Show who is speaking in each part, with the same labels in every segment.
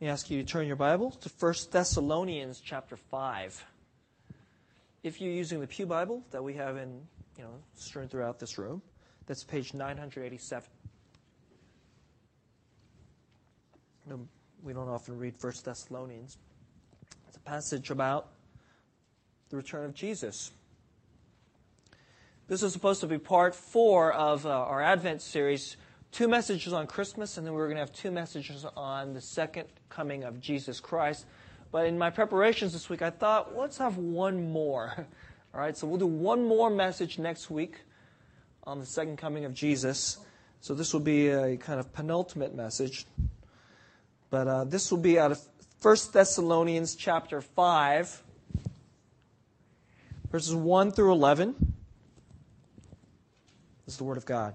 Speaker 1: Me ask you to turn your Bible to 1 Thessalonians chapter 5. If you're using the Pew Bible that we have in, you know, strewn throughout this room, that's page 987. We don't often read 1 Thessalonians. It's a passage about the return of Jesus. This is supposed to be part four of uh, our Advent series. Two messages on Christmas, and then we're going to have two messages on the second coming of Jesus Christ. But in my preparations this week, I thought, let's have one more. All right, so we'll do one more message next week on the second coming of Jesus. So this will be a kind of penultimate message. But uh, this will be out of 1 Thessalonians chapter 5, verses 1 through 11. This is the Word of God.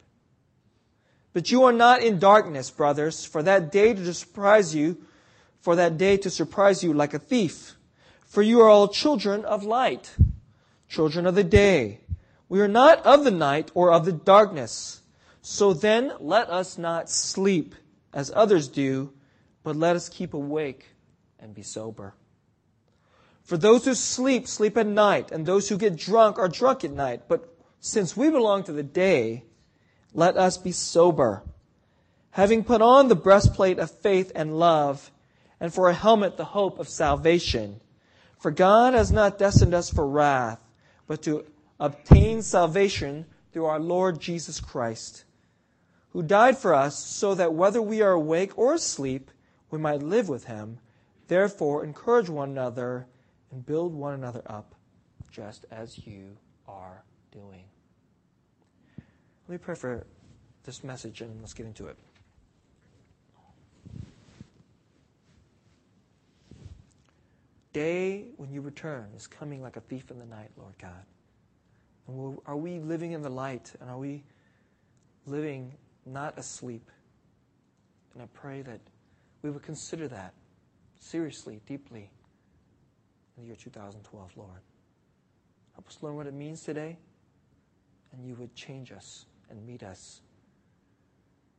Speaker 1: But you are not in darkness, brothers, for that day to surprise you, for that day to surprise you like a thief. For you are all children of light, children of the day. We are not of the night or of the darkness. So then let us not sleep as others do, but let us keep awake and be sober. For those who sleep, sleep at night, and those who get drunk are drunk at night. But since we belong to the day, let us be sober, having put on the breastplate of faith and love, and for a helmet the hope of salvation. For God has not destined us for wrath, but to obtain salvation through our Lord Jesus Christ, who died for us so that whether we are awake or asleep, we might live with him. Therefore, encourage one another and build one another up, just as you are doing. Let me pray for this message and let's get into it. Day when you return is coming like a thief in the night, Lord God. And are we living in the light? And are we living not asleep? And I pray that we would consider that seriously, deeply in the year 2012, Lord. Help us learn what it means today, and you would change us and meet us.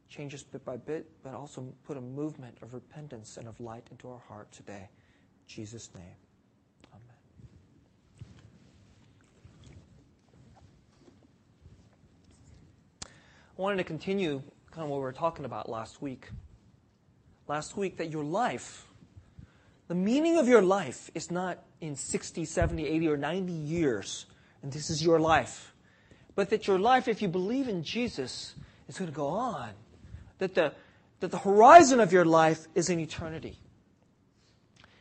Speaker 1: Change us bit by bit, but also put a movement of repentance and of light into our heart today. In Jesus' name. Amen. I wanted to continue kind of what we were talking about last week. Last week, that your life, the meaning of your life is not in 60, 70, 80, or 90 years, and this is your life but that your life, if you believe in Jesus, is going to go on. That the, that the horizon of your life is in eternity.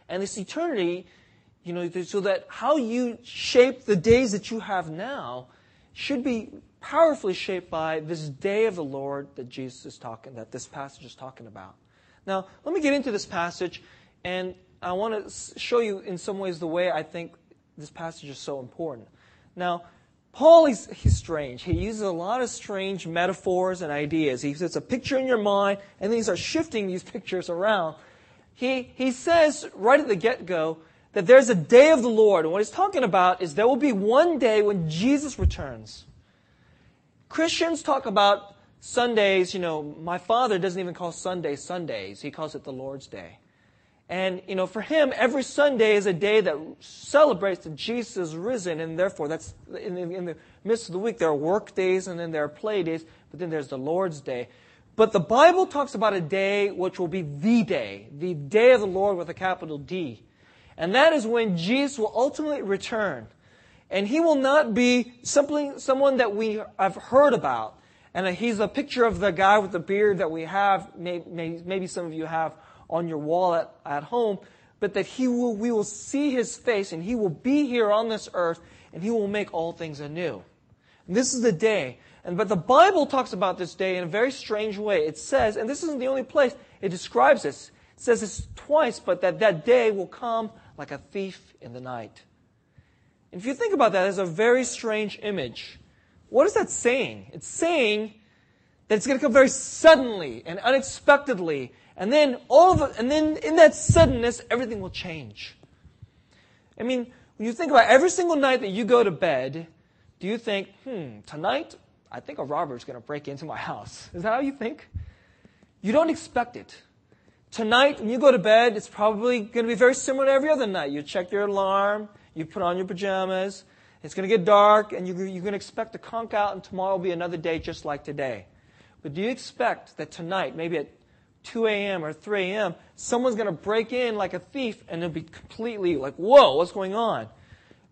Speaker 1: And this eternity, you know, so that how you shape the days that you have now should be powerfully shaped by this day of the Lord that Jesus is talking, that this passage is talking about. Now, let me get into this passage, and I want to show you in some ways the way I think this passage is so important. Now, Paul, he's, he's strange. He uses a lot of strange metaphors and ideas. He puts a picture in your mind, and then he starts shifting these pictures around. He, he says right at the get go that there's a day of the Lord. And what he's talking about is there will be one day when Jesus returns. Christians talk about Sundays, you know, my father doesn't even call Sunday Sundays, he calls it the Lord's Day. And, you know, for him, every Sunday is a day that celebrates that Jesus is risen, and therefore, that's in the, in the midst of the week, there are work days and then there are play days, but then there's the Lord's Day. But the Bible talks about a day which will be the day, the day of the Lord with a capital D. And that is when Jesus will ultimately return. And he will not be simply someone that we have heard about. And he's a picture of the guy with the beard that we have, maybe some of you have on your wall at, at home, but that he will, we will see his face and he will be here on this earth and he will make all things anew. And this is the day. And, but the Bible talks about this day in a very strange way. It says, and this isn't the only place it describes this. It says this twice, but that that day will come like a thief in the night. And if you think about that, it's a very strange image. What is that saying? It's saying that it's going to come very suddenly and unexpectedly, and then all of and then in that suddenness, everything will change. I mean, when you think about every single night that you go to bed, do you think, hmm, tonight I think a robber is going to break into my house? Is that how you think? You don't expect it. Tonight, when you go to bed, it's probably going to be very similar to every other night. You check your alarm, you put on your pajamas, it's going to get dark, and you're going to expect to conk out, and tomorrow will be another day just like today. But do you expect that tonight, maybe at 2 a.m. or 3 a.m., someone's going to break in like a thief and it'll be completely like, whoa, what's going on?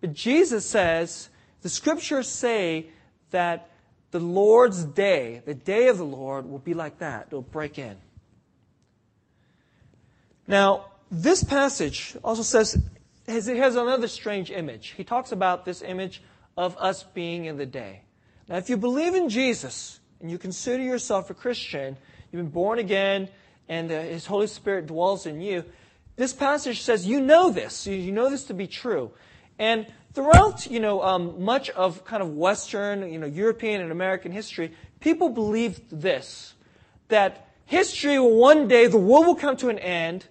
Speaker 1: But Jesus says, the scriptures say that the Lord's day, the day of the Lord, will be like that. It'll break in. Now, this passage also says, it has another strange image. He talks about this image of us being in the day. Now, if you believe in Jesus and you consider yourself a Christian, you've been born again, and His Holy Spirit dwells in you, this passage says you know this. You know this to be true. And throughout, you know, um, much of kind of Western, you know, European and American history, people believed this, that history will one day, the world will come to an end,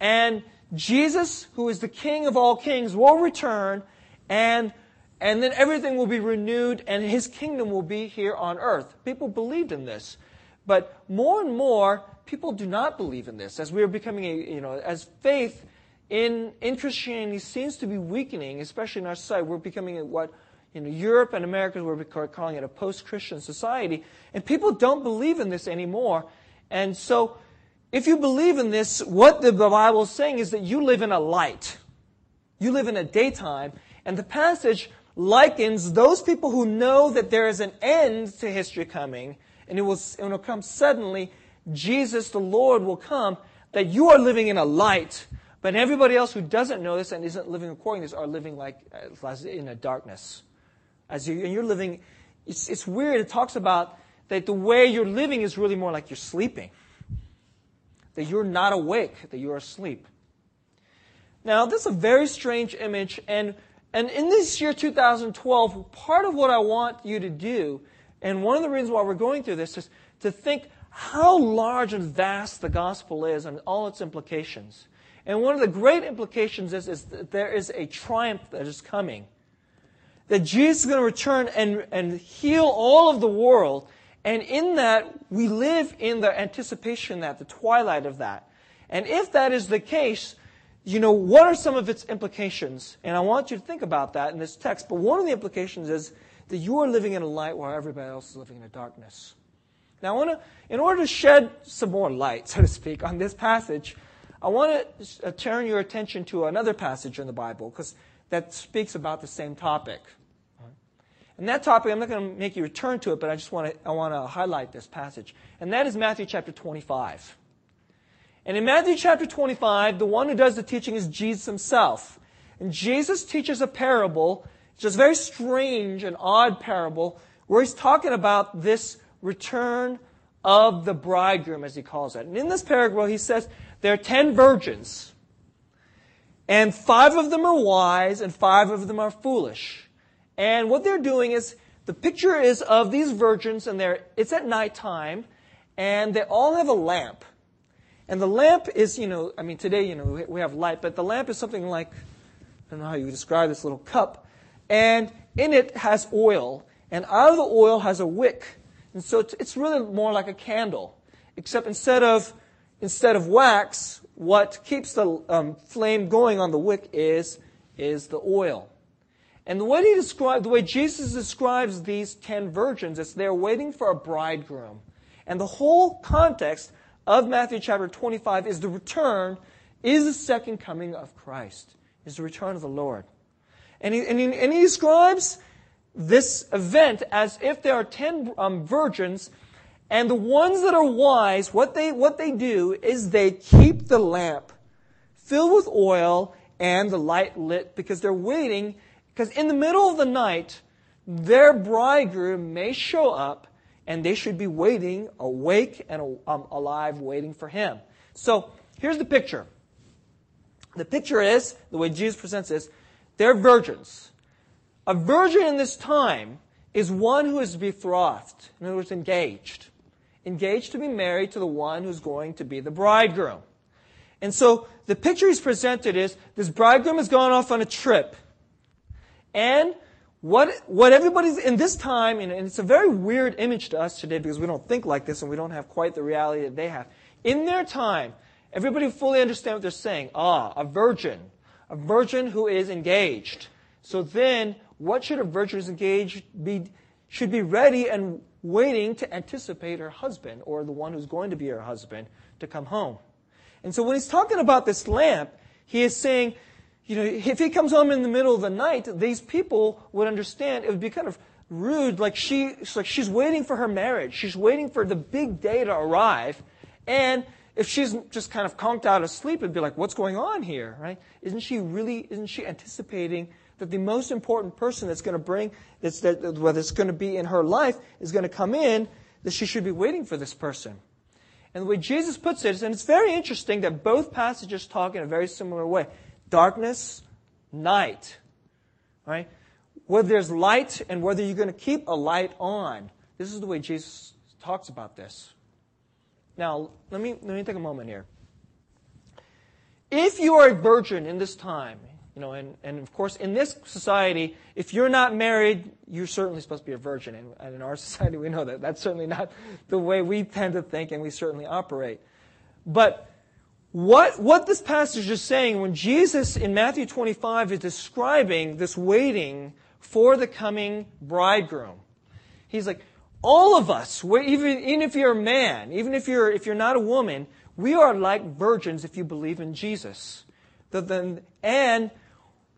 Speaker 1: and Jesus, who is the King of all kings, will return, and and then everything will be renewed, and his kingdom will be here on earth. People believed in this. But more and more, people do not believe in this. As we are becoming a, you know, as faith in, in Christianity seems to be weakening, especially in our society. We're becoming what you know, Europe and America, we're calling it a post-Christian society. And people don't believe in this anymore. And so, if you believe in this, what the Bible is saying is that you live in a light. You live in a daytime. And the passage likens those people who know that there is an end to history coming, and it will, it will come suddenly. Jesus, the Lord, will come, that you are living in a light but everybody else who doesn't know this and isn't living according to this are living like uh, in a darkness. As you, and you're living, it's, it's weird. It talks about that the way you're living is really more like you're sleeping. That you're not awake, that you're asleep. Now, this is a very strange image, and, and in this year 2012, part of what I want you to do, and one of the reasons why we're going through this, is to think how large and vast the gospel is and all its implications. And one of the great implications is, is that there is a triumph that is coming. That Jesus is going to return and, and heal all of the world. And in that, we live in the anticipation that, the twilight of that. And if that is the case, you know, what are some of its implications? And I want you to think about that in this text. But one of the implications is that you are living in a light while everybody else is living in a darkness. Now, to, in order to shed some more light, so to speak, on this passage, I want to uh, turn your attention to another passage in the Bible because that speaks about the same topic. And that topic, I'm not going to make you return to it, but I just want to, I want to highlight this passage. And that is Matthew chapter 25. And in Matthew chapter 25, the one who does the teaching is Jesus himself. And Jesus teaches a parable, just a very strange and odd parable, where he's talking about this return of the bridegroom, as he calls it. And in this parable, he says there are ten virgins, and five of them are wise, and five of them are foolish. And what they're doing is the picture is of these virgins, and they're it's at nighttime, and they all have a lamp. And the lamp is, you know, I mean, today, you know, we have light, but the lamp is something like, I don't know how you describe this little cup. And in it has oil. And out of the oil has a wick. And so it's really more like a candle. Except instead of instead of wax, what keeps the um, flame going on the wick is, is the oil. And the way he described, the way Jesus describes these ten virgins is they're waiting for a bridegroom. And the whole context of Matthew chapter 25 is the return, is the second coming of Christ, is the return of the Lord. And he, and he, and he describes this event as if there are ten um, virgins and the ones that are wise, what they, what they do is they keep the lamp filled with oil and the light lit because they're waiting, because in the middle of the night, their bridegroom may show up and they should be waiting, awake and um, alive, waiting for him. So here's the picture. The picture is, the way Jesus presents this, they're virgins. A virgin in this time is one who is betrothed, in other words, engaged. Engaged to be married to the one who's going to be the bridegroom. And so the picture he's presented is this bridegroom has gone off on a trip. And what, what everybody's in this time, and it's a very weird image to us today because we don't think like this and we don't have quite the reality that they have. In their time, everybody fully understands what they're saying. Ah, a virgin. A virgin who is engaged. So then, what should a who's engaged be, should be ready and waiting to anticipate her husband or the one who's going to be her husband to come home. And so when he's talking about this lamp, he is saying, you know, if he comes home in the middle of the night, these people would understand it would be kind of rude, like she, like she's waiting for her marriage. She's waiting for the big day to arrive. And if she's just kind of conked out of sleep, it'd be like, what's going on here, right? Isn't she really, isn't she anticipating that the most important person that's going to bring, that's, that, whether it's going to be in her life, is going to come in, that she should be waiting for this person. And the way Jesus puts it is, and it's very interesting that both passages talk in a very similar way. Darkness, night. Right? Whether there's light and whether you're going to keep a light on. This is the way Jesus talks about this. Now, let me, let me take a moment here. If you are a virgin in this time, you know, and, and of course, in this society, if you're not married, you're certainly supposed to be a virgin. And, and in our society, we know that. That's certainly not the way we tend to think and we certainly operate. But what, what this passage is saying, when Jesus in Matthew 25 is describing this waiting for the coming bridegroom, he's like, all of us, even, even if you're a man, even if you're, if you're not a woman, we are like virgins if you believe in Jesus. And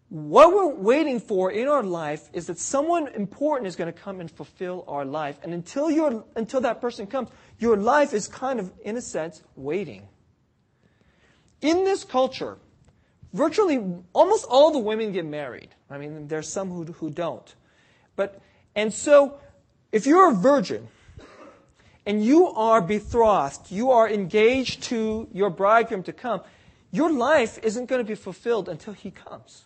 Speaker 1: what we're waiting for in our life is that someone important is going to come and fulfill our life. And until, you until that person comes, your life is kind of, in a sense, waiting. In this culture, virtually almost all the women get married. I mean, there's some who, who don't. But, and so, if you're a virgin, and you are betrothed, you are engaged to your bridegroom to come, your life isn't going to be fulfilled until he comes.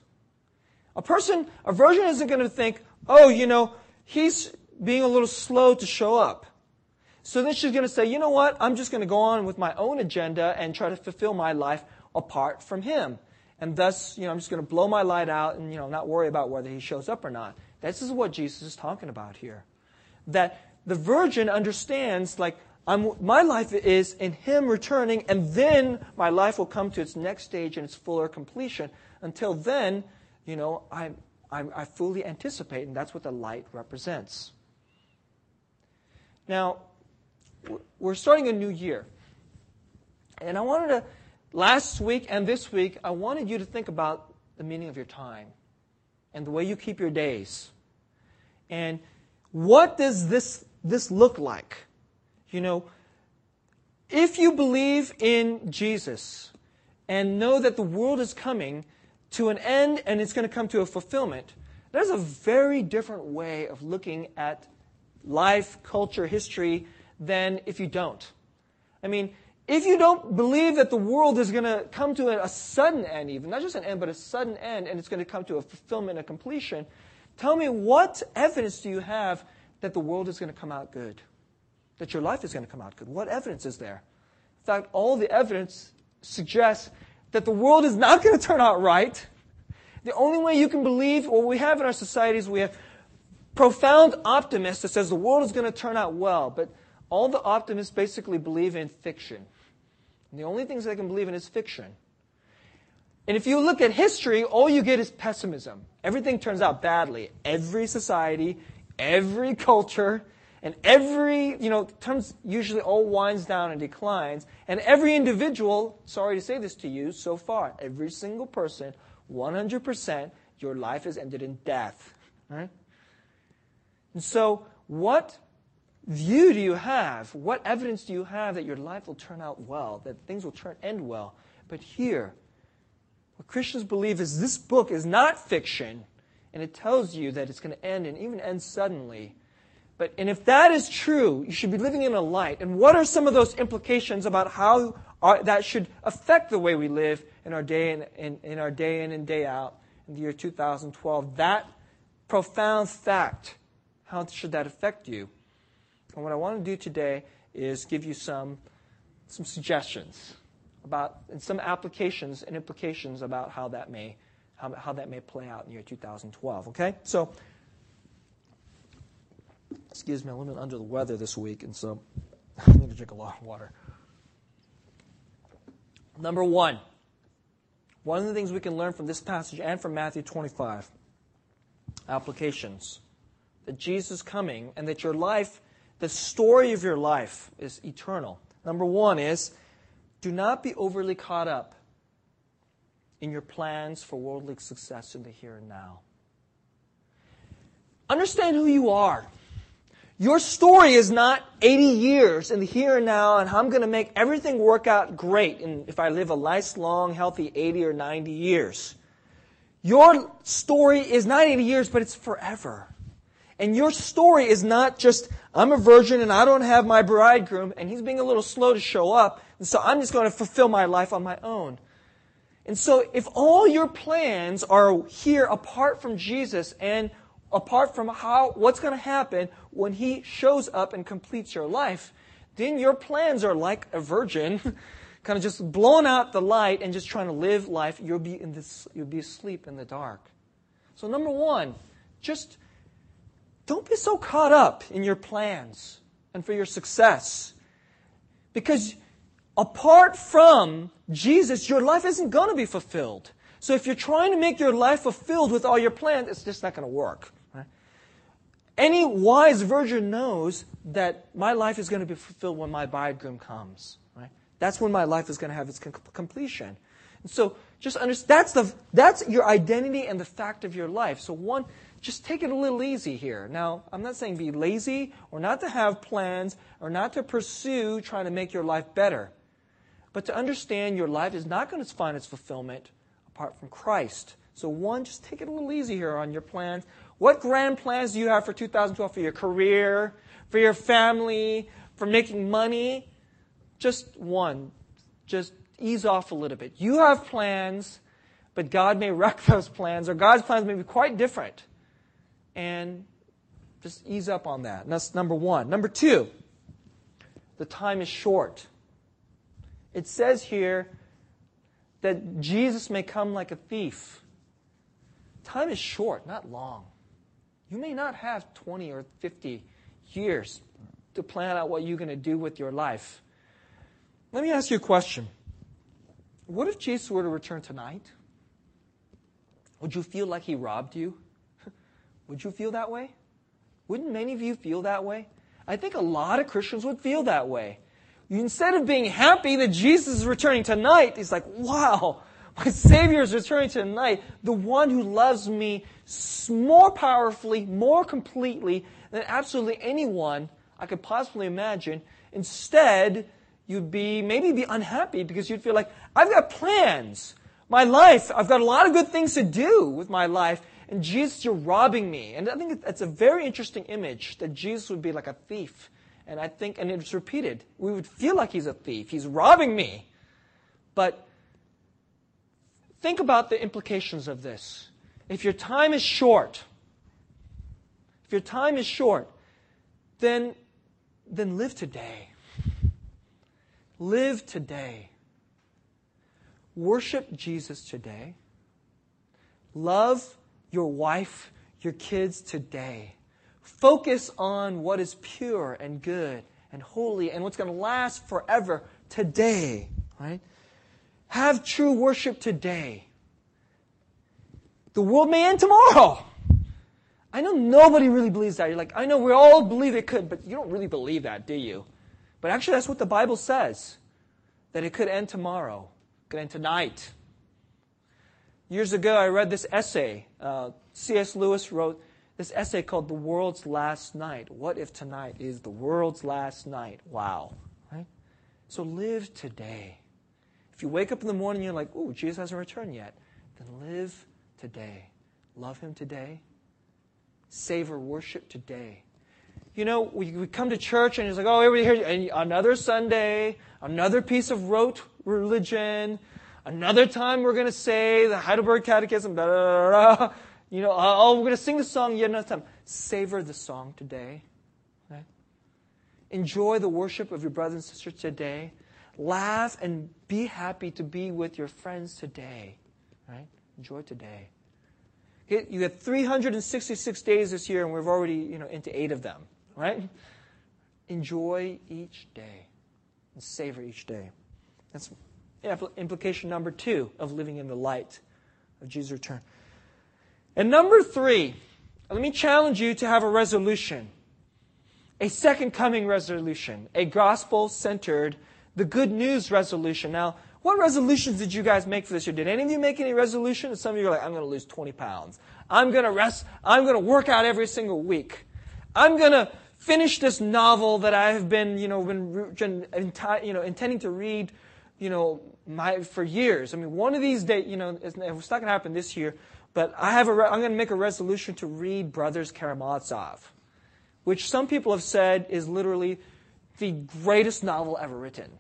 Speaker 1: A person, a virgin isn't going to think, oh, you know, he's being a little slow to show up. So then she's going to say, you know what? I'm just going to go on with my own agenda and try to fulfill my life apart from him. And thus, you know, I'm just going to blow my light out and, you know, not worry about whether he shows up or not. This is what Jesus is talking about here. That the virgin understands, like, I'm, my life is in him returning, and then my life will come to its next stage and its fuller completion. Until then, you know, I, I, I fully anticipate, and that's what the light represents. Now, we're starting a new year. And I wanted to, last week and this week, I wanted you to think about the meaning of your time and the way you keep your days. And what does this, this look like? You know, if you believe in Jesus and know that the world is coming, to an end and it's going to come to a fulfillment. There's a very different way of looking at life, culture, history than if you don't. I mean, if you don't believe that the world is going to come to a, a sudden end, even, not just an end, but a sudden end, and it's going to come to a fulfillment a completion, tell me what evidence do you have that the world is going to come out good? That your life is going to come out good? What evidence is there? In fact, all the evidence suggests that the world is not going to turn out right. The only way you can believe what we have in our societies, we have profound optimists that says the world is going to turn out well, but all the optimists basically believe in fiction. And the only things they can believe in is fiction. And if you look at history, all you get is pessimism. Everything turns out badly. Every society, every culture, and every, you know, terms usually all winds down and declines. And every individual, sorry to say this to you, so far, every single person, 100%, your life has ended in death. Right? And so, what view do you have? What evidence do you have that your life will turn out well, that things will turn end well? But here, what Christians believe is this book is not fiction, and it tells you that it's going to end and even end suddenly but, and if that is true, you should be living in a light. And what are some of those implications about how Our, that should affect the way we live in our day in, in, in our day in and day out in the year 2012. That profound fact, how should that affect you? And what I want to do today is give you some, some suggestions about and some applications and implications about how that may how, how that may play out in the year 2012. Okay, so excuse me, I'm a little bit under the weather this week, and so I need to drink a lot of water. Number one, one of the things we can learn from this passage and from Matthew 25 applications that Jesus is coming and that your life, the story of your life, is eternal. Number one is do not be overly caught up in your plans for worldly success in the here and now. Understand who you are. Your story is not 80 years in the here and now, and I'm going to make everything work out great and if I live a nice, long, healthy 80 or 90 years. Your story is not 80 years, but it's forever. And your story is not just, I'm a virgin and I don't have my bridegroom, and he's being a little slow to show up, and so I'm just going to fulfill my life on my own. And so, if all your plans are here apart from Jesus and apart from how what's going to happen when he shows up and completes your life, then your plans are like a virgin, kind of just blowing out the light and just trying to live life. You'll be in this, you'll be asleep in the dark. So number one, just don't be so caught up in your plans and for your success. Because apart from Jesus, your life isn't going to be fulfilled. So if you're trying to make your life fulfilled with all your plans, it's just not going to work. Any wise virgin knows that my life is going to be fulfilled when my bridegroom comes. Right? That's when my life is going to have its completion. And so just understand that's the that's your identity and the fact of your life. So one, just take it a little easy here. Now, I'm not saying be lazy or not to have plans or not to pursue trying to make your life better. But to understand your life is not going to find its fulfillment apart from Christ. So one, just take it a little easy here on your plans. What grand plans do you have for 2012 for your career, for your family, for making money? Just one. Just ease off a little bit. You have plans, but God may wreck those plans, or God's plans may be quite different. And just ease up on that. And that's number one. Number two, the time is short. It says here that Jesus may come like a thief. Time is short, not long. You may not have 20 or 50 years to plan out what you're going to do with your life. Let me ask you a question. What if Jesus were to return tonight? Would you feel like he robbed you? would you feel that way? Wouldn't many of you feel that way? I think a lot of Christians would feel that way. Instead of being happy that Jesus is returning tonight, he's like, wow, my Savior is returning tonight, the one who loves me more powerfully, more completely than absolutely anyone I could possibly imagine. Instead, you'd be maybe be unhappy because you'd feel like, I've got plans. My life, I've got a lot of good things to do with my life, and Jesus, you're robbing me. And I think that's a very interesting image that Jesus would be like a thief. And I think, and it's repeated, we would feel like he's a thief. He's robbing me. But Think about the implications of this. If your time is short, if your time is short, then, then live today. Live today. Worship Jesus today. Love your wife, your kids today. Focus on what is pure and good and holy and what's going to last forever today, right? Have true worship today. The world may end tomorrow. I know nobody really believes that. You're like, I know we all believe it could, but you don't really believe that, do you? But actually, that's what the Bible says that it could end tomorrow, it could end tonight. Years ago, I read this essay. Uh, C.S. Lewis wrote this essay called The World's Last Night. What if tonight is the world's last night? Wow. Right? So live today. If you wake up in the morning and you're like, ooh, Jesus hasn't returned yet, then live today. Love him today. Savor worship today. you know, we, we come to church and it's like, oh, everybody here, and another Sunday, another piece of rote religion, another time we're going to say the Heidelberg Catechism, blah, blah, blah. You know, uh, oh, we're going to sing the song yet another time. Savor the song today. Right? Enjoy the worship of your brothers and sisters today. Laugh and be happy to be with your friends today. Right? Enjoy today. You have 366 days this year, and we've already, you know, into eight of them. Right? Enjoy each day and savor each day. That's implication number two of living in the light of Jesus' return. And number three, let me challenge you to have a resolution. A second coming resolution, a gospel centered, the good news resolution. Now, what resolutions did you guys make for this year? Did any of you make any resolutions? Some of you are like, I'm going to lose 20 pounds. I'm going to rest. I'm going to work out every single week. I'm going to finish this novel that I have been, you know, been, you know, intending to read, you know, my, for years. I mean, one of these days, you know, it's, not going to happen this year, but I have a, I'm going to make a resolution to read Brothers Karamazov, which some people have said is literally the greatest novel ever written,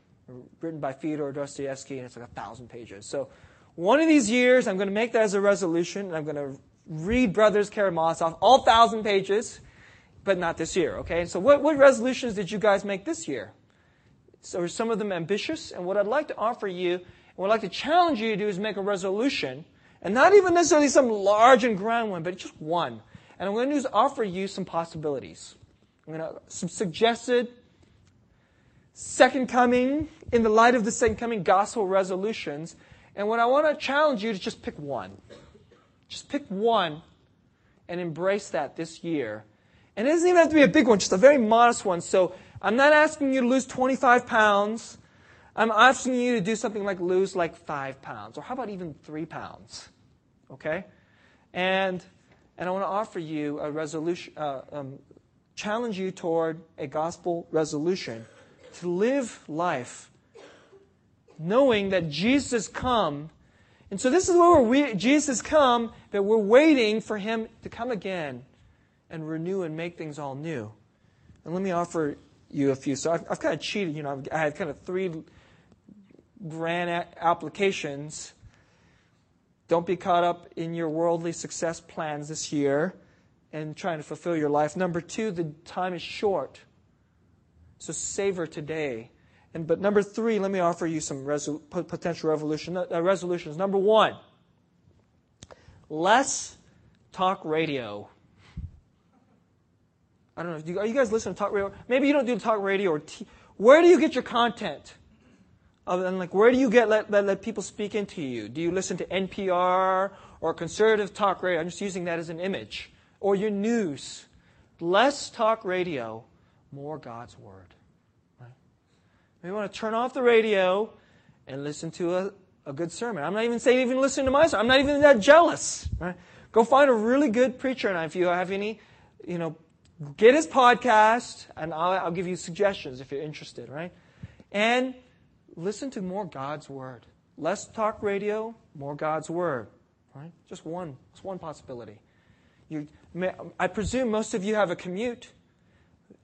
Speaker 1: written by Fyodor Dostoevsky, and it's like a thousand pages. So one of these years, I'm going to make that as a resolution, and I'm going to read Brothers Karamazov, all thousand pages, but not this year, okay? So what, what resolutions did you guys make this year? So are some of them ambitious? And what I'd like to offer you, and what I'd like to challenge you to do is make a resolution – and not even necessarily some large and grand one, but just one. And I'm going to do is offer you some possibilities. I'm going to some suggested second coming in the light of the second coming gospel resolutions. And what I want to challenge you to just pick one. Just pick one and embrace that this year. And it doesn't even have to be a big one, just a very modest one. So I'm not asking you to lose 25 pounds. I'm asking you to do something like lose like five pounds, or how about even three pounds? Okay? And, and I want to offer you a resolution, uh, um, challenge you toward a gospel resolution to live life knowing that Jesus come. And so this is where we, Jesus come, that we're waiting for him to come again and renew and make things all new. And let me offer you a few. So I've, I've kind of cheated, you know, I've, I had kind of three grand applications. Don't be caught up in your worldly success plans this year and trying to fulfill your life. Number two, the time is short. So savor today. And, but number three, let me offer you some potential revolution, uh, resolutions. Number one, less talk radio. I don't know. Are you guys listening to talk radio? Maybe you don't do talk radio or t- where do you get your content? and like, where do you get let, let, let people speak into you? Do you listen to NPR or conservative talk radio? I'm just using that as an image. Or your news. Less talk radio, more God's Word. Right? Want to turn off the radio and listen to a, a good sermon. I'm not even saying even listen to my sermon. I'm not even that jealous. Right? Go find a really good preacher, and if you have any, you know, get his podcast, and I'll, I'll give you suggestions if you're interested, right? And listen to more God's Word. Less talk radio, more God's Word. Right? Just one. It's one possibility. You, I presume most of you have a commute,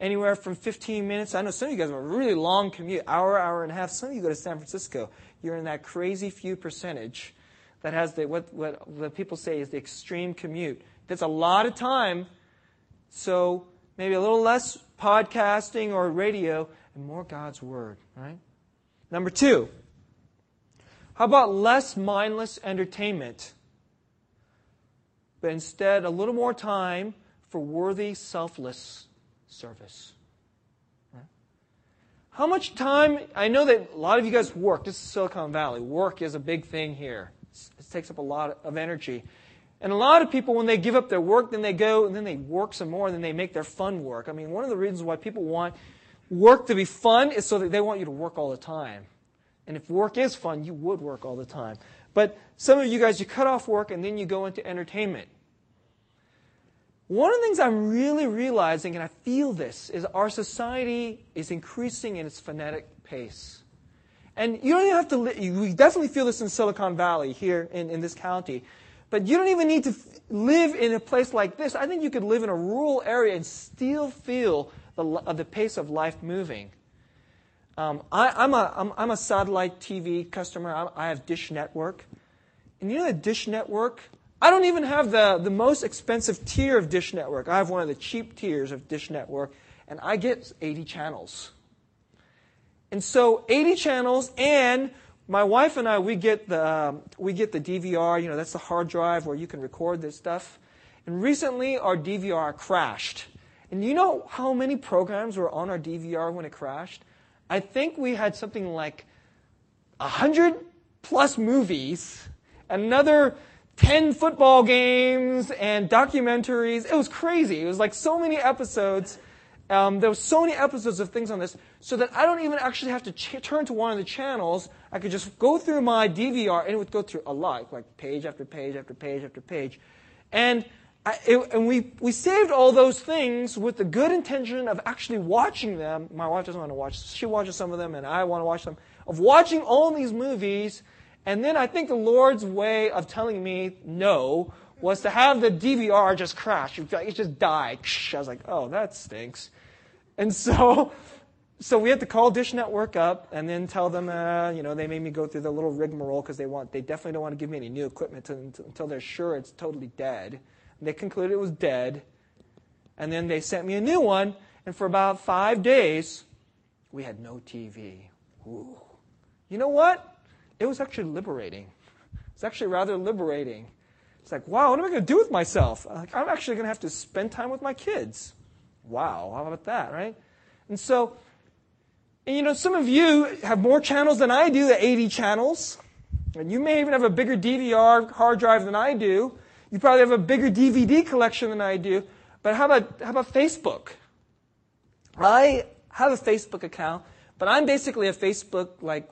Speaker 1: anywhere from 15 minutes. I know some of you guys have a really long commute, hour, hour and a half. Some of you go to San Francisco. You're in that crazy few percentage that has the, what, what, what people say is the extreme commute. That's a lot of time. So maybe a little less podcasting or radio and more God's Word, right? Number two, how about less mindless entertainment, but instead a little more time for worthy, selfless service? How much time? I know that a lot of you guys work. This is Silicon Valley. Work is a big thing here. It takes up a lot of energy. And a lot of people, when they give up their work, then they go and then they work some more, and then they make their fun work. I mean, one of the reasons why people want work to be fun is so that they want you to work all the time. And if work is fun, you would work all the time. But some of you guys, you cut off work and then you go into entertainment. One of the things I'm really realizing, and I feel this, is our society is increasing in its phonetic pace. And you don't even have to, we definitely feel this in Silicon Valley here in, in this county. But you don't even need to f- live in a place like this. I think you could live in a rural area and still feel the, uh, the pace of life moving. Um, I, am a, I'm, I'm, a satellite TV customer. I, I have Dish Network. And you know the Dish Network? I don't even have the, the most expensive tier of Dish Network. I have one of the cheap tiers of Dish Network, and I get 80 channels. And so 80 channels, and my wife and I, we get the, um, we get the DVR, you know, that's the hard drive where you can record this stuff. And recently, our DVR crashed. And you know how many programs were on our DVR when it crashed? I think we had something like 100 plus movies, another 10 football games, and documentaries. It was crazy. It was like so many episodes. Um, there were so many episodes of things on this, so that I don't even actually have to ch- turn to one of the channels. I could just go through my DVR, and it would go through a lot, like page after page after page after page. And I, it, and we, we saved all those things with the good intention of actually watching them. My wife doesn't want to watch. She watches some of them, and I want to watch them. Of watching all these movies, and then I think the Lord's way of telling me no was to have the DVR just crash. It just die. I was like, oh, that stinks. And so, so we had to call Dish Network up and then tell them, uh, you know, they made me go through the little rigmarole because they want, they definitely don't want to give me any new equipment until they're sure it's totally dead. They concluded it was dead. And then they sent me a new one. And for about five days, we had no TV. Ooh. You know what? It was actually liberating. It's actually rather liberating. It's like, wow, what am I going to do with myself? Uh, like, I'm actually going to have to spend time with my kids. Wow, how about that, right? And so, and you know, some of you have more channels than I do, the 80 channels. And you may even have a bigger DVR hard drive than I do. You probably have a bigger DVD collection than I do. But how about, how about Facebook? I have a Facebook account, but I'm basically a Facebook like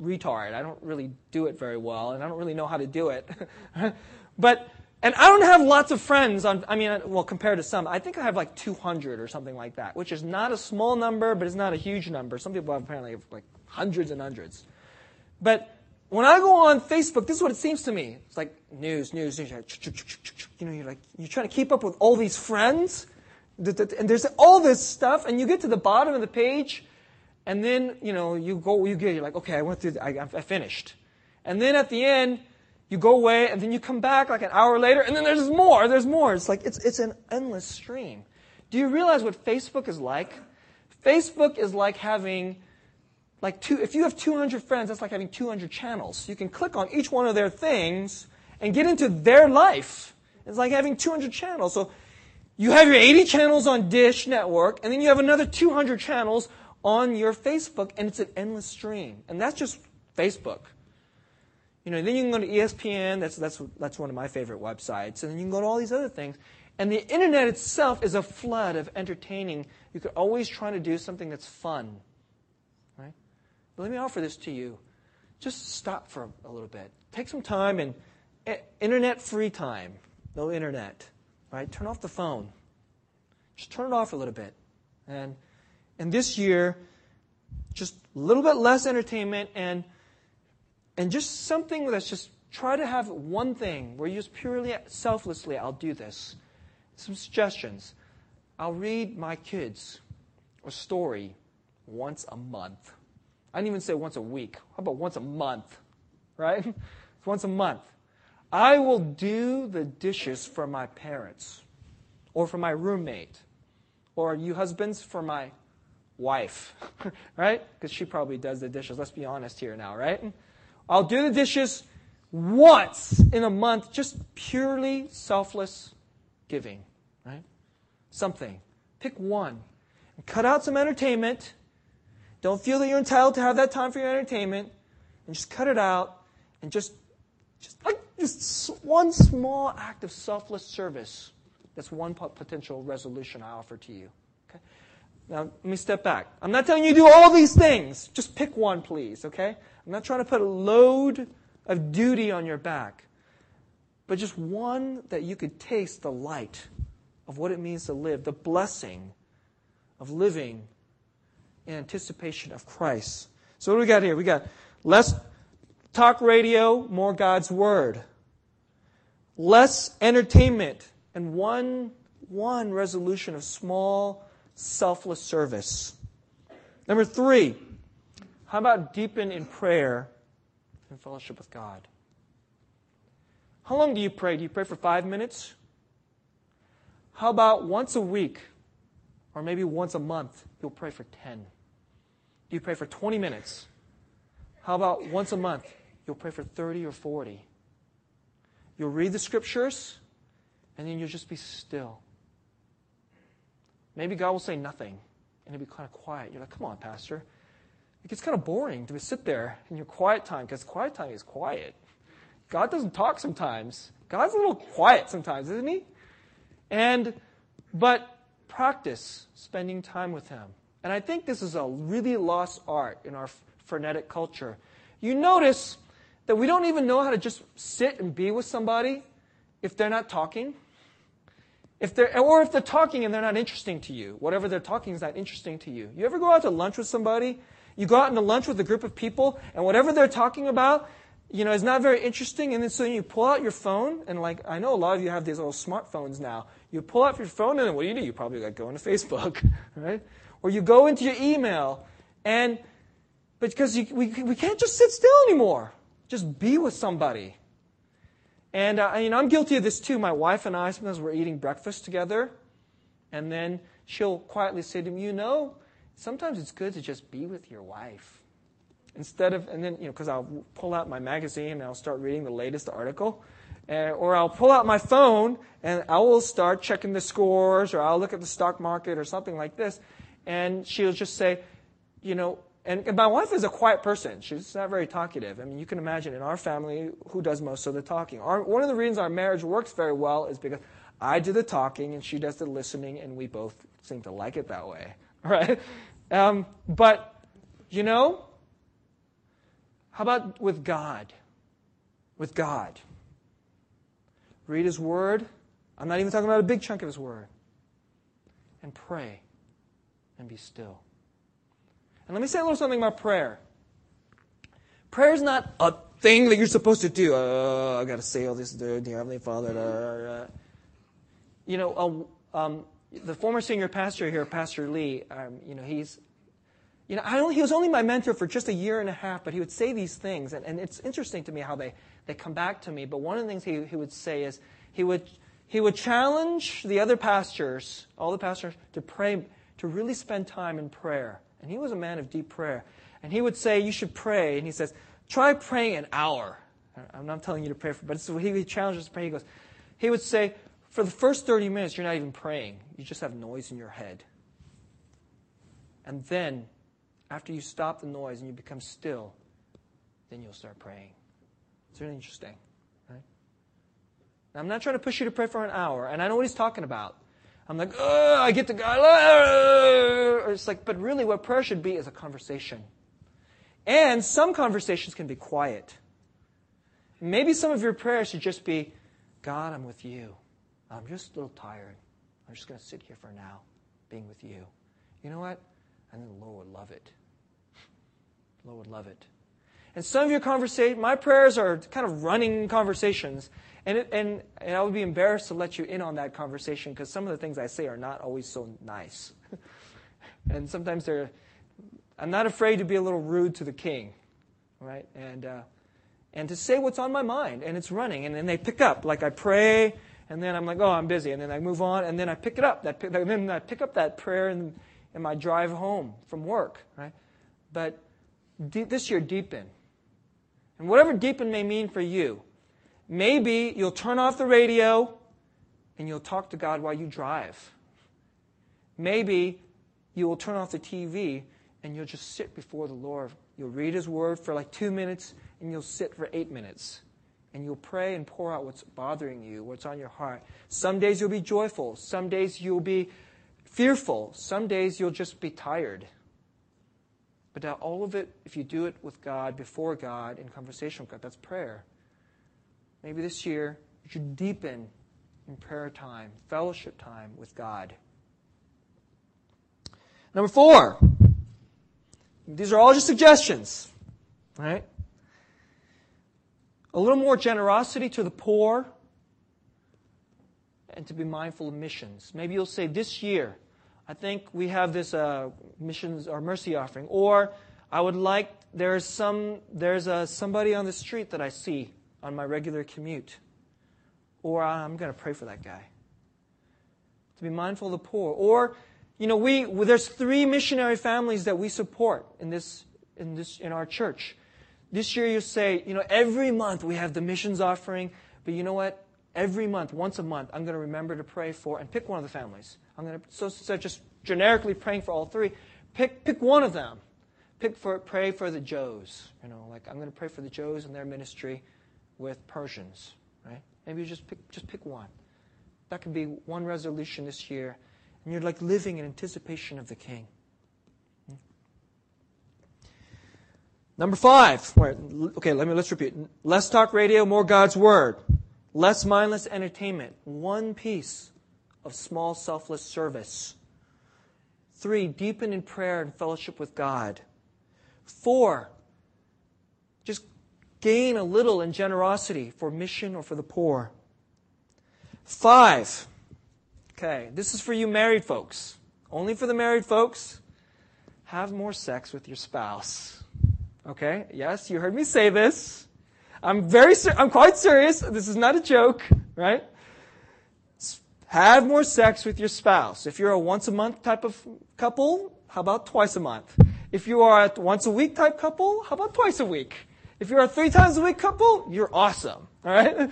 Speaker 1: retard. I don't really do it very well, and I don't really know how to do it. but and I don't have lots of friends on. I mean, well, compared to some, I think I have like 200 or something like that, which is not a small number, but it's not a huge number. Some people have apparently have like hundreds and hundreds. But when I go on Facebook, this is what it seems to me. It's like news, news, news. You know, you're like, you're trying to keep up with all these friends, and there's all this stuff, and you get to the bottom of the page, and then, you know, you go, you get, you're like, okay, I went through, I, I finished. And then at the end, you go away, and then you come back like an hour later, and then there's more, there's more. It's like, it's, it's an endless stream. Do you realize what Facebook is like? Facebook is like having like two, if you have 200 friends, that's like having 200 channels. You can click on each one of their things and get into their life. It's like having 200 channels. So you have your 80 channels on Dish Network, and then you have another 200 channels on your Facebook, and it's an endless stream. And that's just Facebook. You know, then you can go to ESPN, that's, that's, that's one of my favorite websites, and then you can go to all these other things. And the internet itself is a flood of entertaining. You could always try to do something that's fun. But let me offer this to you. Just stop for a little bit. Take some time and eh, internet free time. No internet. Right? Turn off the phone. Just turn it off a little bit. And and this year, just a little bit less entertainment and and just something that's just try to have one thing where you just purely selflessly, I'll do this. Some suggestions. I'll read my kids a story once a month. I didn't even say once a week. How about once a month? Right? once a month. I will do the dishes for my parents or for my roommate or you husbands for my wife, right? Because she probably does the dishes. Let's be honest here now, right? I'll do the dishes once in a month, just purely selfless giving, right? Something. Pick one. Cut out some entertainment don't feel that you're entitled to have that time for your entertainment and just cut it out and just just like just one small act of selfless service. That's one potential resolution I offer to you. Now, let me step back. I'm not telling you to do all these things. Just pick one, please, okay? I'm not trying to put a load of duty on your back, but just one that you could taste the light of what it means to live, the blessing of living in anticipation of Christ. So what do we got here? We got less talk radio, more God's Word. less entertainment, and one, one resolution of small, selfless service. Number three, how about deepen in prayer and fellowship with God? How long do you pray? Do you pray for five minutes? How about once a week, or maybe once a month, you'll pray for 10? Do you pray for 20 minutes? How about once a month, you'll pray for 30 or 40? You'll read the scriptures, and then you'll just be still. Maybe God will say nothing, and it'll be kind of quiet. You're like, come on, Pastor. It gets kind of boring to sit there in your quiet time, because quiet time is quiet. God doesn't talk sometimes. God's a little quiet sometimes, isn't he? And, but practice spending time with him. And I think this is a really lost art in our frenetic culture. You notice that we don't even know how to just sit and be with somebody if they're not talking. If they're, or if they're talking and they're not interesting to you. Whatever they're talking is not interesting to you. You ever go out to lunch with somebody? You go out into lunch with a group of people, and whatever they're talking about, you know, is not very interesting. And then so you pull out your phone, and like, I know a lot of you have these little smartphones now. You pull out your phone, and then what do you do? You probably like go into Facebook, right? Or you go into your email, and, because you, we, we can't just sit still anymore. Just be with somebody. And uh, you know, I'm guilty of this too. My wife and I, sometimes we're eating breakfast together, and then she'll quietly say to me, You know, sometimes it's good to just be with your wife. Instead of, and then, you know, because I'll pull out my magazine and I'll start reading the latest article. Uh, or I'll pull out my phone and I will start checking the scores, or I'll look at the stock market or something like this. And she'll just say, You know, and my wife is a quiet person. She's not very talkative. I mean, you can imagine in our family, who does most of the talking? Our, one of the reasons our marriage works very well is because I do the talking and she does the listening, and we both seem to like it that way, right? Um, but, you know, how about with God? With God. Read His Word. I'm not even talking about a big chunk of His Word. And pray and be still. And let me say a little something about prayer. Prayer is not a thing that you're supposed to do. Oh, I got to say all this, dear Heavenly Father. You know, uh, um, the former senior pastor here, Pastor Lee, um, you know, he's, you know, only, he was only my mentor for just a year and a half, but he would say these things, and, and it's interesting to me how they, they come back to me. But one of the things he, he would say is he would, he would challenge the other pastors, all the pastors, to pray, to really spend time in prayer. And he was a man of deep prayer. And he would say, You should pray. And he says, Try praying an hour. I'm not telling you to pray for, but he, challenges us to pray. He goes, He would say, For the first 30 minutes, you're not even praying. You just have noise in your head. And then, after you stop the noise and you become still, then you'll start praying. It's really interesting. Right? Now, I'm not trying to push you to pray for an hour, and I know what he's talking about. I'm like, I get to God. It's like, but really, what prayer should be is a conversation. And some conversations can be quiet. Maybe some of your prayers should just be, God, I'm with you. I'm just a little tired. I'm just going to sit here for now, being with you. You know what? And the Lord would love it. The Lord would love it. And some of your conversation, my prayers are kind of running conversations. And, it, and, and I would be embarrassed to let you in on that conversation because some of the things I say are not always so nice. and sometimes they're, I'm not afraid to be a little rude to the king, right? And, uh, and to say what's on my mind. And it's running. And then they pick up. Like I pray, and then I'm like, oh, I'm busy. And then I move on, and then I pick it up. That, and then I pick up that prayer in, in my drive home from work, right? But this year, deepen. And whatever deepen may mean for you, Maybe you'll turn off the radio and you'll talk to God while you drive. Maybe you will turn off the TV and you'll just sit before the Lord. You'll read His Word for like two minutes and you'll sit for eight minutes. And you'll pray and pour out what's bothering you, what's on your heart. Some days you'll be joyful. Some days you'll be fearful. Some days you'll just be tired. But all of it, if you do it with God, before God, in conversation with God, that's prayer. Maybe this year you should deepen in prayer time, fellowship time with God. Number four, these are all just suggestions, right? A little more generosity to the poor and to be mindful of missions. Maybe you'll say, This year, I think we have this uh, missions or mercy offering. Or I would like, there's, some, there's a, somebody on the street that I see on my regular commute. Or I'm going to pray for that guy. To be mindful of the poor. Or, you know, we, there's three missionary families that we support in this, in this, in our church. This year you say, you know, every month we have the missions offering, but you know what? Every month, once a month, I'm going to remember to pray for and pick one of the families. I'm going to so of just generically praying for all three, pick pick one of them. Pick for pray for the Joes. You know, like I'm going to pray for the Joes and their ministry with Persians, right? Maybe you just pick just pick one. That could be one resolution this year, and you're like living in anticipation of the King. Hmm? Number five. Okay, let me let's repeat. Less talk radio, more God's word. Less mindless entertainment. One piece of small selfless service. Three, deepen in prayer and fellowship with God. Four, just gain a little in generosity for mission or for the poor. Five, okay, this is for you married folks. Only for the married folks. Have more sex with your spouse. Okay? Yes, you heard me say this. I'm very ser- I'm quite serious. This is not a joke, right? Have more sex with your spouse. If you're a once a month type of couple, how about twice a month? If you are a once a week type couple, how about twice a week? If you're a three times a week couple, you're awesome. All right?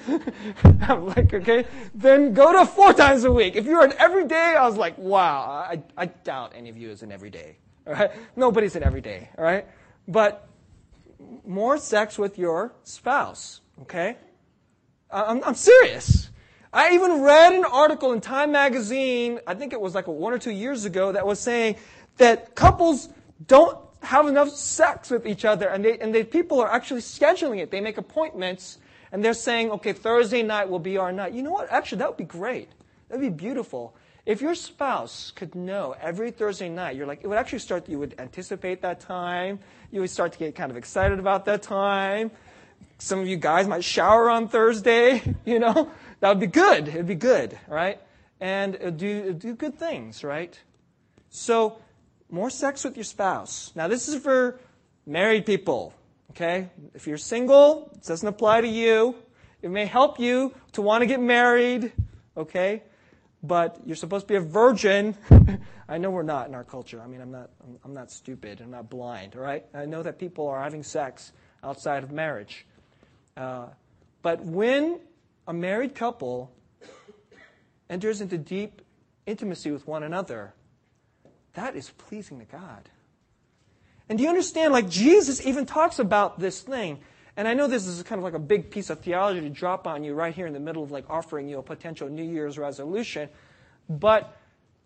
Speaker 1: I'm like, okay, then go to four times a week. If you're an everyday, I was like, wow, I, I doubt any of you is an everyday. All right? Nobody's an everyday. All right? But more sex with your spouse. Okay? I'm, I'm serious. I even read an article in Time magazine, I think it was like one or two years ago, that was saying that couples don't have enough sex with each other, and, they, and they, people are actually scheduling it. They make appointments, and they're saying, okay, Thursday night will be our night. You know what? Actually, that would be great. That would be beautiful. If your spouse could know every Thursday night, you're like, it would actually start, you would anticipate that time. You would start to get kind of excited about that time. Some of you guys might shower on Thursday, you know. That would be good. It would be good, right? And do, do good things, right? So, more sex with your spouse. Now, this is for married people, okay? If you're single, it doesn't apply to you. It may help you to want to get married, okay? but you're supposed to be a virgin. I know we're not in our culture. I mean, I'm not, I'm, I'm not stupid. I'm not blind, all right? I know that people are having sex outside of marriage. Uh, but when a married couple enters into deep intimacy with one another, that is pleasing to God. And do you understand? Like, Jesus even talks about this thing. And I know this is kind of like a big piece of theology to drop on you right here in the middle of like offering you a potential New Year's resolution. But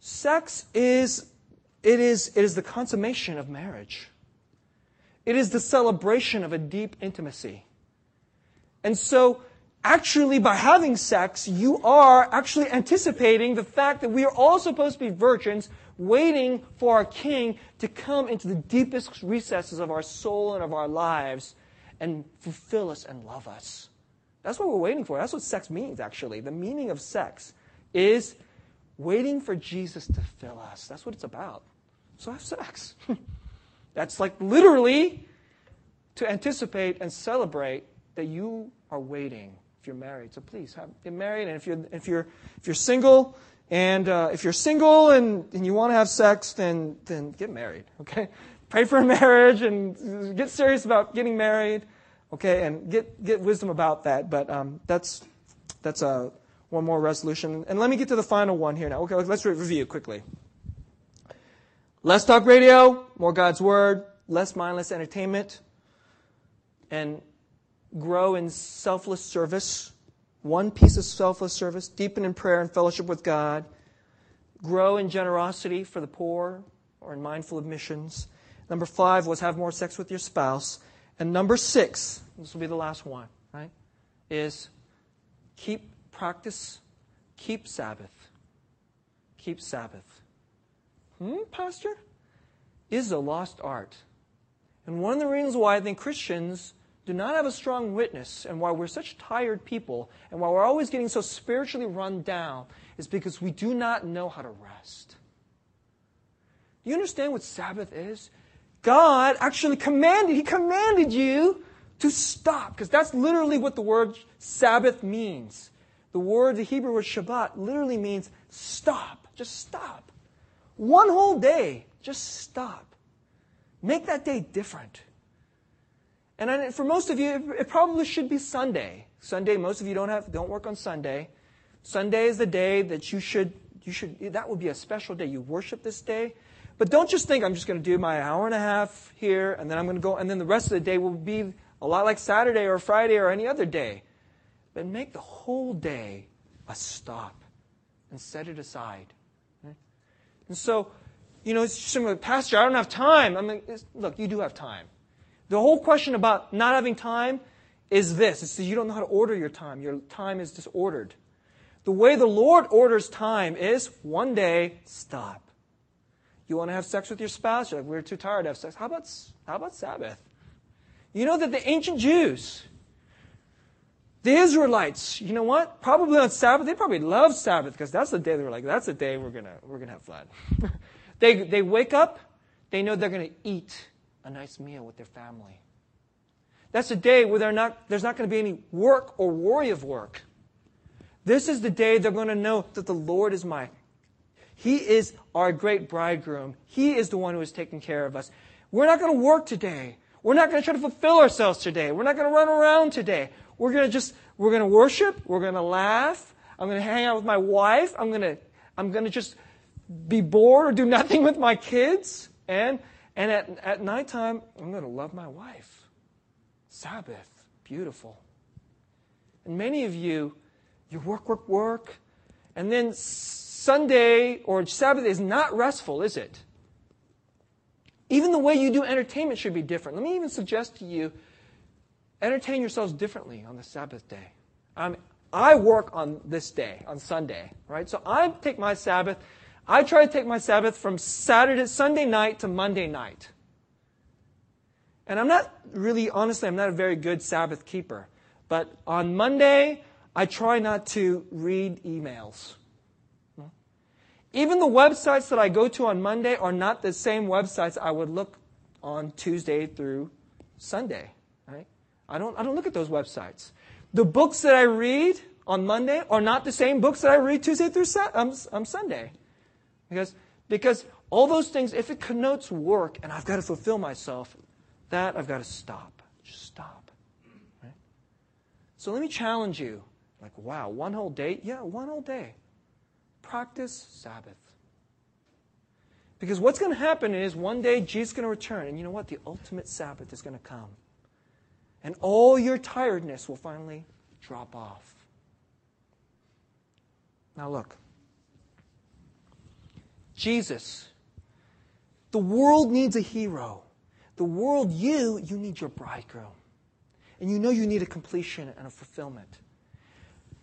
Speaker 1: sex is, it is, it is the consummation of marriage. It is the celebration of a deep intimacy. And so, actually, by having sex, you are actually anticipating the fact that we are all supposed to be virgins waiting for our king to come into the deepest recesses of our soul and of our lives and fulfill us and love us. That's what we're waiting for. That's what sex means, actually. The meaning of sex is waiting for Jesus to fill us. That's what it's about. So have sex. That's like literally to anticipate and celebrate that you are waiting if you're married. So please have, get married. And if you're, if you're, if you're single, and uh, if you're single and, and you want to have sex, then, then get married, okay? pray for a marriage and get serious about getting married, okay, and get, get wisdom about that. But um, that's, that's uh, one more resolution. And let me get to the final one here now. Okay, let's review quickly. Less talk radio, more God's word, less mindless entertainment, and grow in selfless service. One piece of selfless service, deepen in prayer and fellowship with God, grow in generosity for the poor or in mindful of missions, Number five was have more sex with your spouse. And number six, this will be the last one, right? Is keep practice, keep Sabbath. Keep Sabbath. Hmm, Pastor? Is a lost art. And one of the reasons why I think Christians do not have a strong witness and why we're such tired people and why we're always getting so spiritually run down is because we do not know how to rest. Do you understand what Sabbath is? God actually commanded, He commanded you to stop, because that's literally what the word Sabbath means. The word, the Hebrew word Shabbat, literally means stop. Just stop. One whole day, just stop. Make that day different. And for most of you, it probably should be Sunday. Sunday, most of you don't have, don't work on Sunday. Sunday is the day that you should, you should, that would be a special day. You worship this day. But don't just think I'm just going to do my hour and a half here and then I'm going to go, and then the rest of the day will be a lot like Saturday or Friday or any other day. But make the whole day a stop and set it aside. And so, you know, it's just similar, Pastor, I don't have time. I mean, look, you do have time. The whole question about not having time is this. It's that you don't know how to order your time. Your time is disordered. The way the Lord orders time is one day, stop. You want to have sex with your spouse? You're like, we're too tired to have sex. How about, how about Sabbath? You know that the ancient Jews, the Israelites, you know what? Probably on Sabbath, they probably love Sabbath because that's the day they were like, that's the day we're gonna we're gonna have fun. they they wake up, they know they're gonna eat a nice meal with their family. That's a day where not, there's not going to be any work or worry of work. This is the day they're going to know that the Lord is my. He is our great bridegroom. He is the one who is taking care of us. We're not going to work today. We're not going to try to fulfill ourselves today. We're not going to run around today. We're going to just, we're going to worship. We're going to laugh. I'm going to hang out with my wife. I'm going to, I'm going to just be bored or do nothing with my kids. And, and at, at nighttime, I'm going to love my wife. Sabbath. Beautiful. And many of you, you work, work, work. And then Sunday or Sabbath is not restful, is it? Even the way you do entertainment should be different. Let me even suggest to you entertain yourselves differently on the Sabbath day. Um, I work on this day, on Sunday, right? So I take my Sabbath. I try to take my Sabbath from Saturday, Sunday night to Monday night. And I'm not really, honestly, I'm not a very good Sabbath keeper. But on Monday, I try not to read emails. Even the websites that I go to on Monday are not the same websites I would look on Tuesday through Sunday. Right? I don't, I don't look at those websites. The books that I read on Monday are not the same books that I read Tuesday through um, um, Sunday. Because, because all those things, if it connotes work and I've got to fulfill myself, that I've got to stop. Just stop. Right? So let me challenge you. Like, wow, one whole day? Yeah, one whole day practice Sabbath. Because what's going to happen is one day Jesus is going to return, and you know what? The ultimate Sabbath is going to come. And all your tiredness will finally drop off. Now, look. Jesus. The world needs a hero. The world, you, you need your bridegroom. And you know you need a completion and a fulfillment.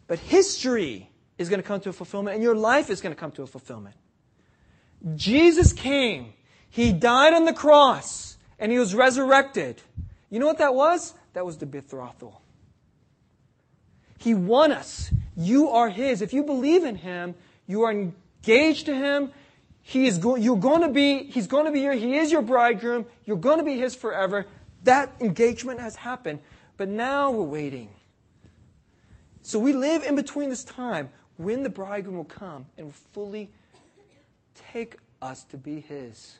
Speaker 1: But history is going to come to a fulfillment, and your life is going to come to a fulfillment. Jesus came. He died on the cross, and he was resurrected. You know what that was? That was the betrothal. He won us. You are his. If you believe in him, you are engaged to him. He is go- you're going to be, he's going to be your, he is your bridegroom. You're going to be his forever. That engagement has happened. But now we're waiting. So we live in between this time when the bridegroom will come and fully take us to be his.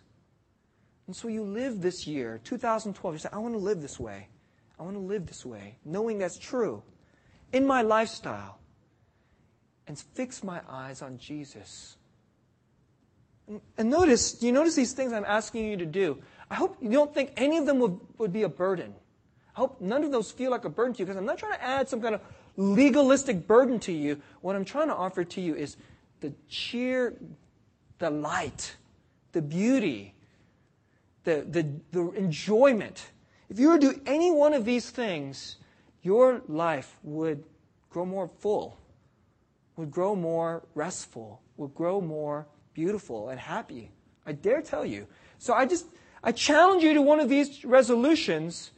Speaker 1: And so you live this year, 2012, you say, I want to live this way. I want to live this way, knowing that's true in my lifestyle. And fix my eyes on Jesus. And, notice, you notice these things I'm asking you to do? I hope you don't think any of them would, would be a burden. I hope none of those feel like a burden to you because I'm not trying to add some kind of legalistic burden to you. What I'm trying to offer to you is the cheer, the light, the beauty, the, the, the enjoyment. If you were to do any one of these things, your life would grow more full, would grow more restful, would grow more beautiful and happy. I dare tell you. So I just, I challenge you to one of these resolutions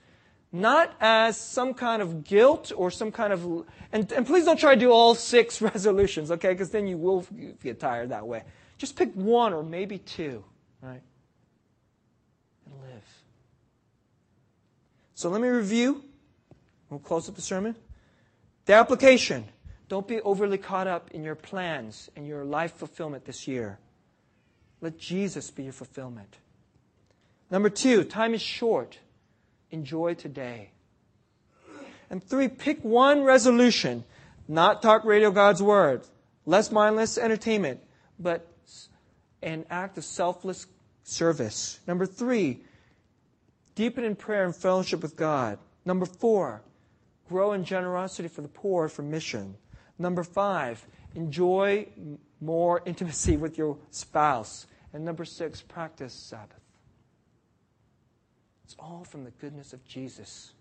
Speaker 1: not as some kind of guilt or some kind of. And, and please don't try to do all six resolutions, okay? Because then you will get tired that way. Just pick one or maybe two, right? And live. So let me review. We'll close up the sermon. The application. Don't be overly caught up in your plans and your life fulfillment this year. Let Jesus be your fulfillment. Number two, time is short. Enjoy today. And three, pick one resolution. Not talk radio God's word, less mindless entertainment, but an act of selfless service. Number three, deepen in prayer and fellowship with God. Number four, grow in generosity for the poor for mission. Number five, enjoy more intimacy with your spouse. And number six, practice Sabbath. It's all from the goodness of Jesus.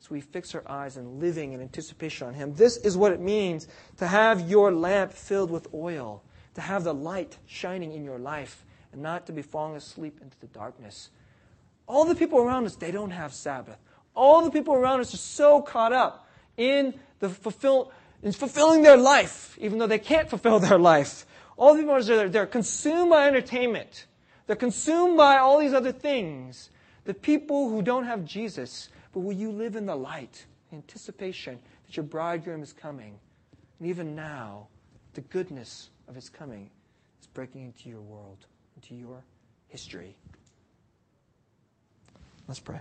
Speaker 1: So we fix our eyes in living in anticipation on Him. This is what it means to have your lamp filled with oil, to have the light shining in your life, and not to be falling asleep into the darkness. All the people around us, they don't have Sabbath. All the people around us are so caught up in the fulfill, in fulfilling their life, even though they can't fulfill their life. All the people are they're consumed by entertainment. They're consumed by all these other things the people who don't have Jesus, but will you live in the light, anticipation that your bridegroom is coming? And even now, the goodness of his coming is breaking into your world, into your history. Let's pray.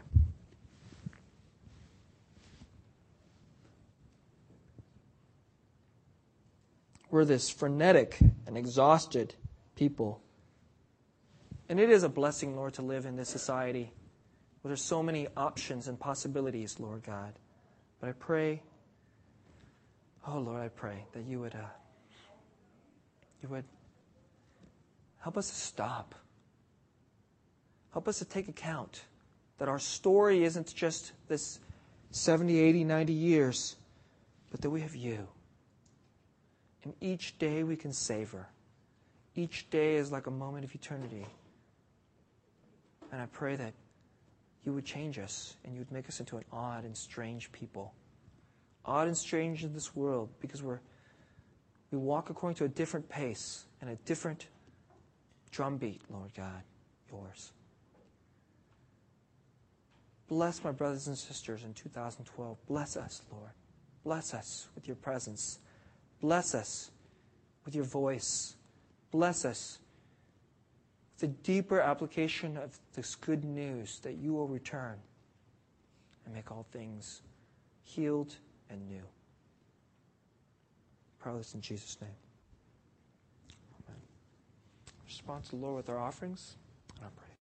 Speaker 1: We're this frenetic and exhausted people. And it is a blessing, Lord, to live in this society well, there's so many options and possibilities, Lord God. But I pray, oh Lord, I pray that you would, uh, you would help us to stop. Help us to take account that our story isn't just this 70, 80, 90 years, but that we have you. And each day we can savor. Each day is like a moment of eternity. And I pray that you would change us and you would make us into an odd and strange people. Odd and strange in this world because we're, we walk according to a different pace and a different drumbeat, Lord God, yours. Bless my brothers and sisters in 2012. Bless us, Lord. Bless us with your presence. Bless us with your voice. Bless us with the deeper application of this good news that you will return and make all things healed and new. Pray this in Jesus' name. Amen. Response to the Lord with our offerings.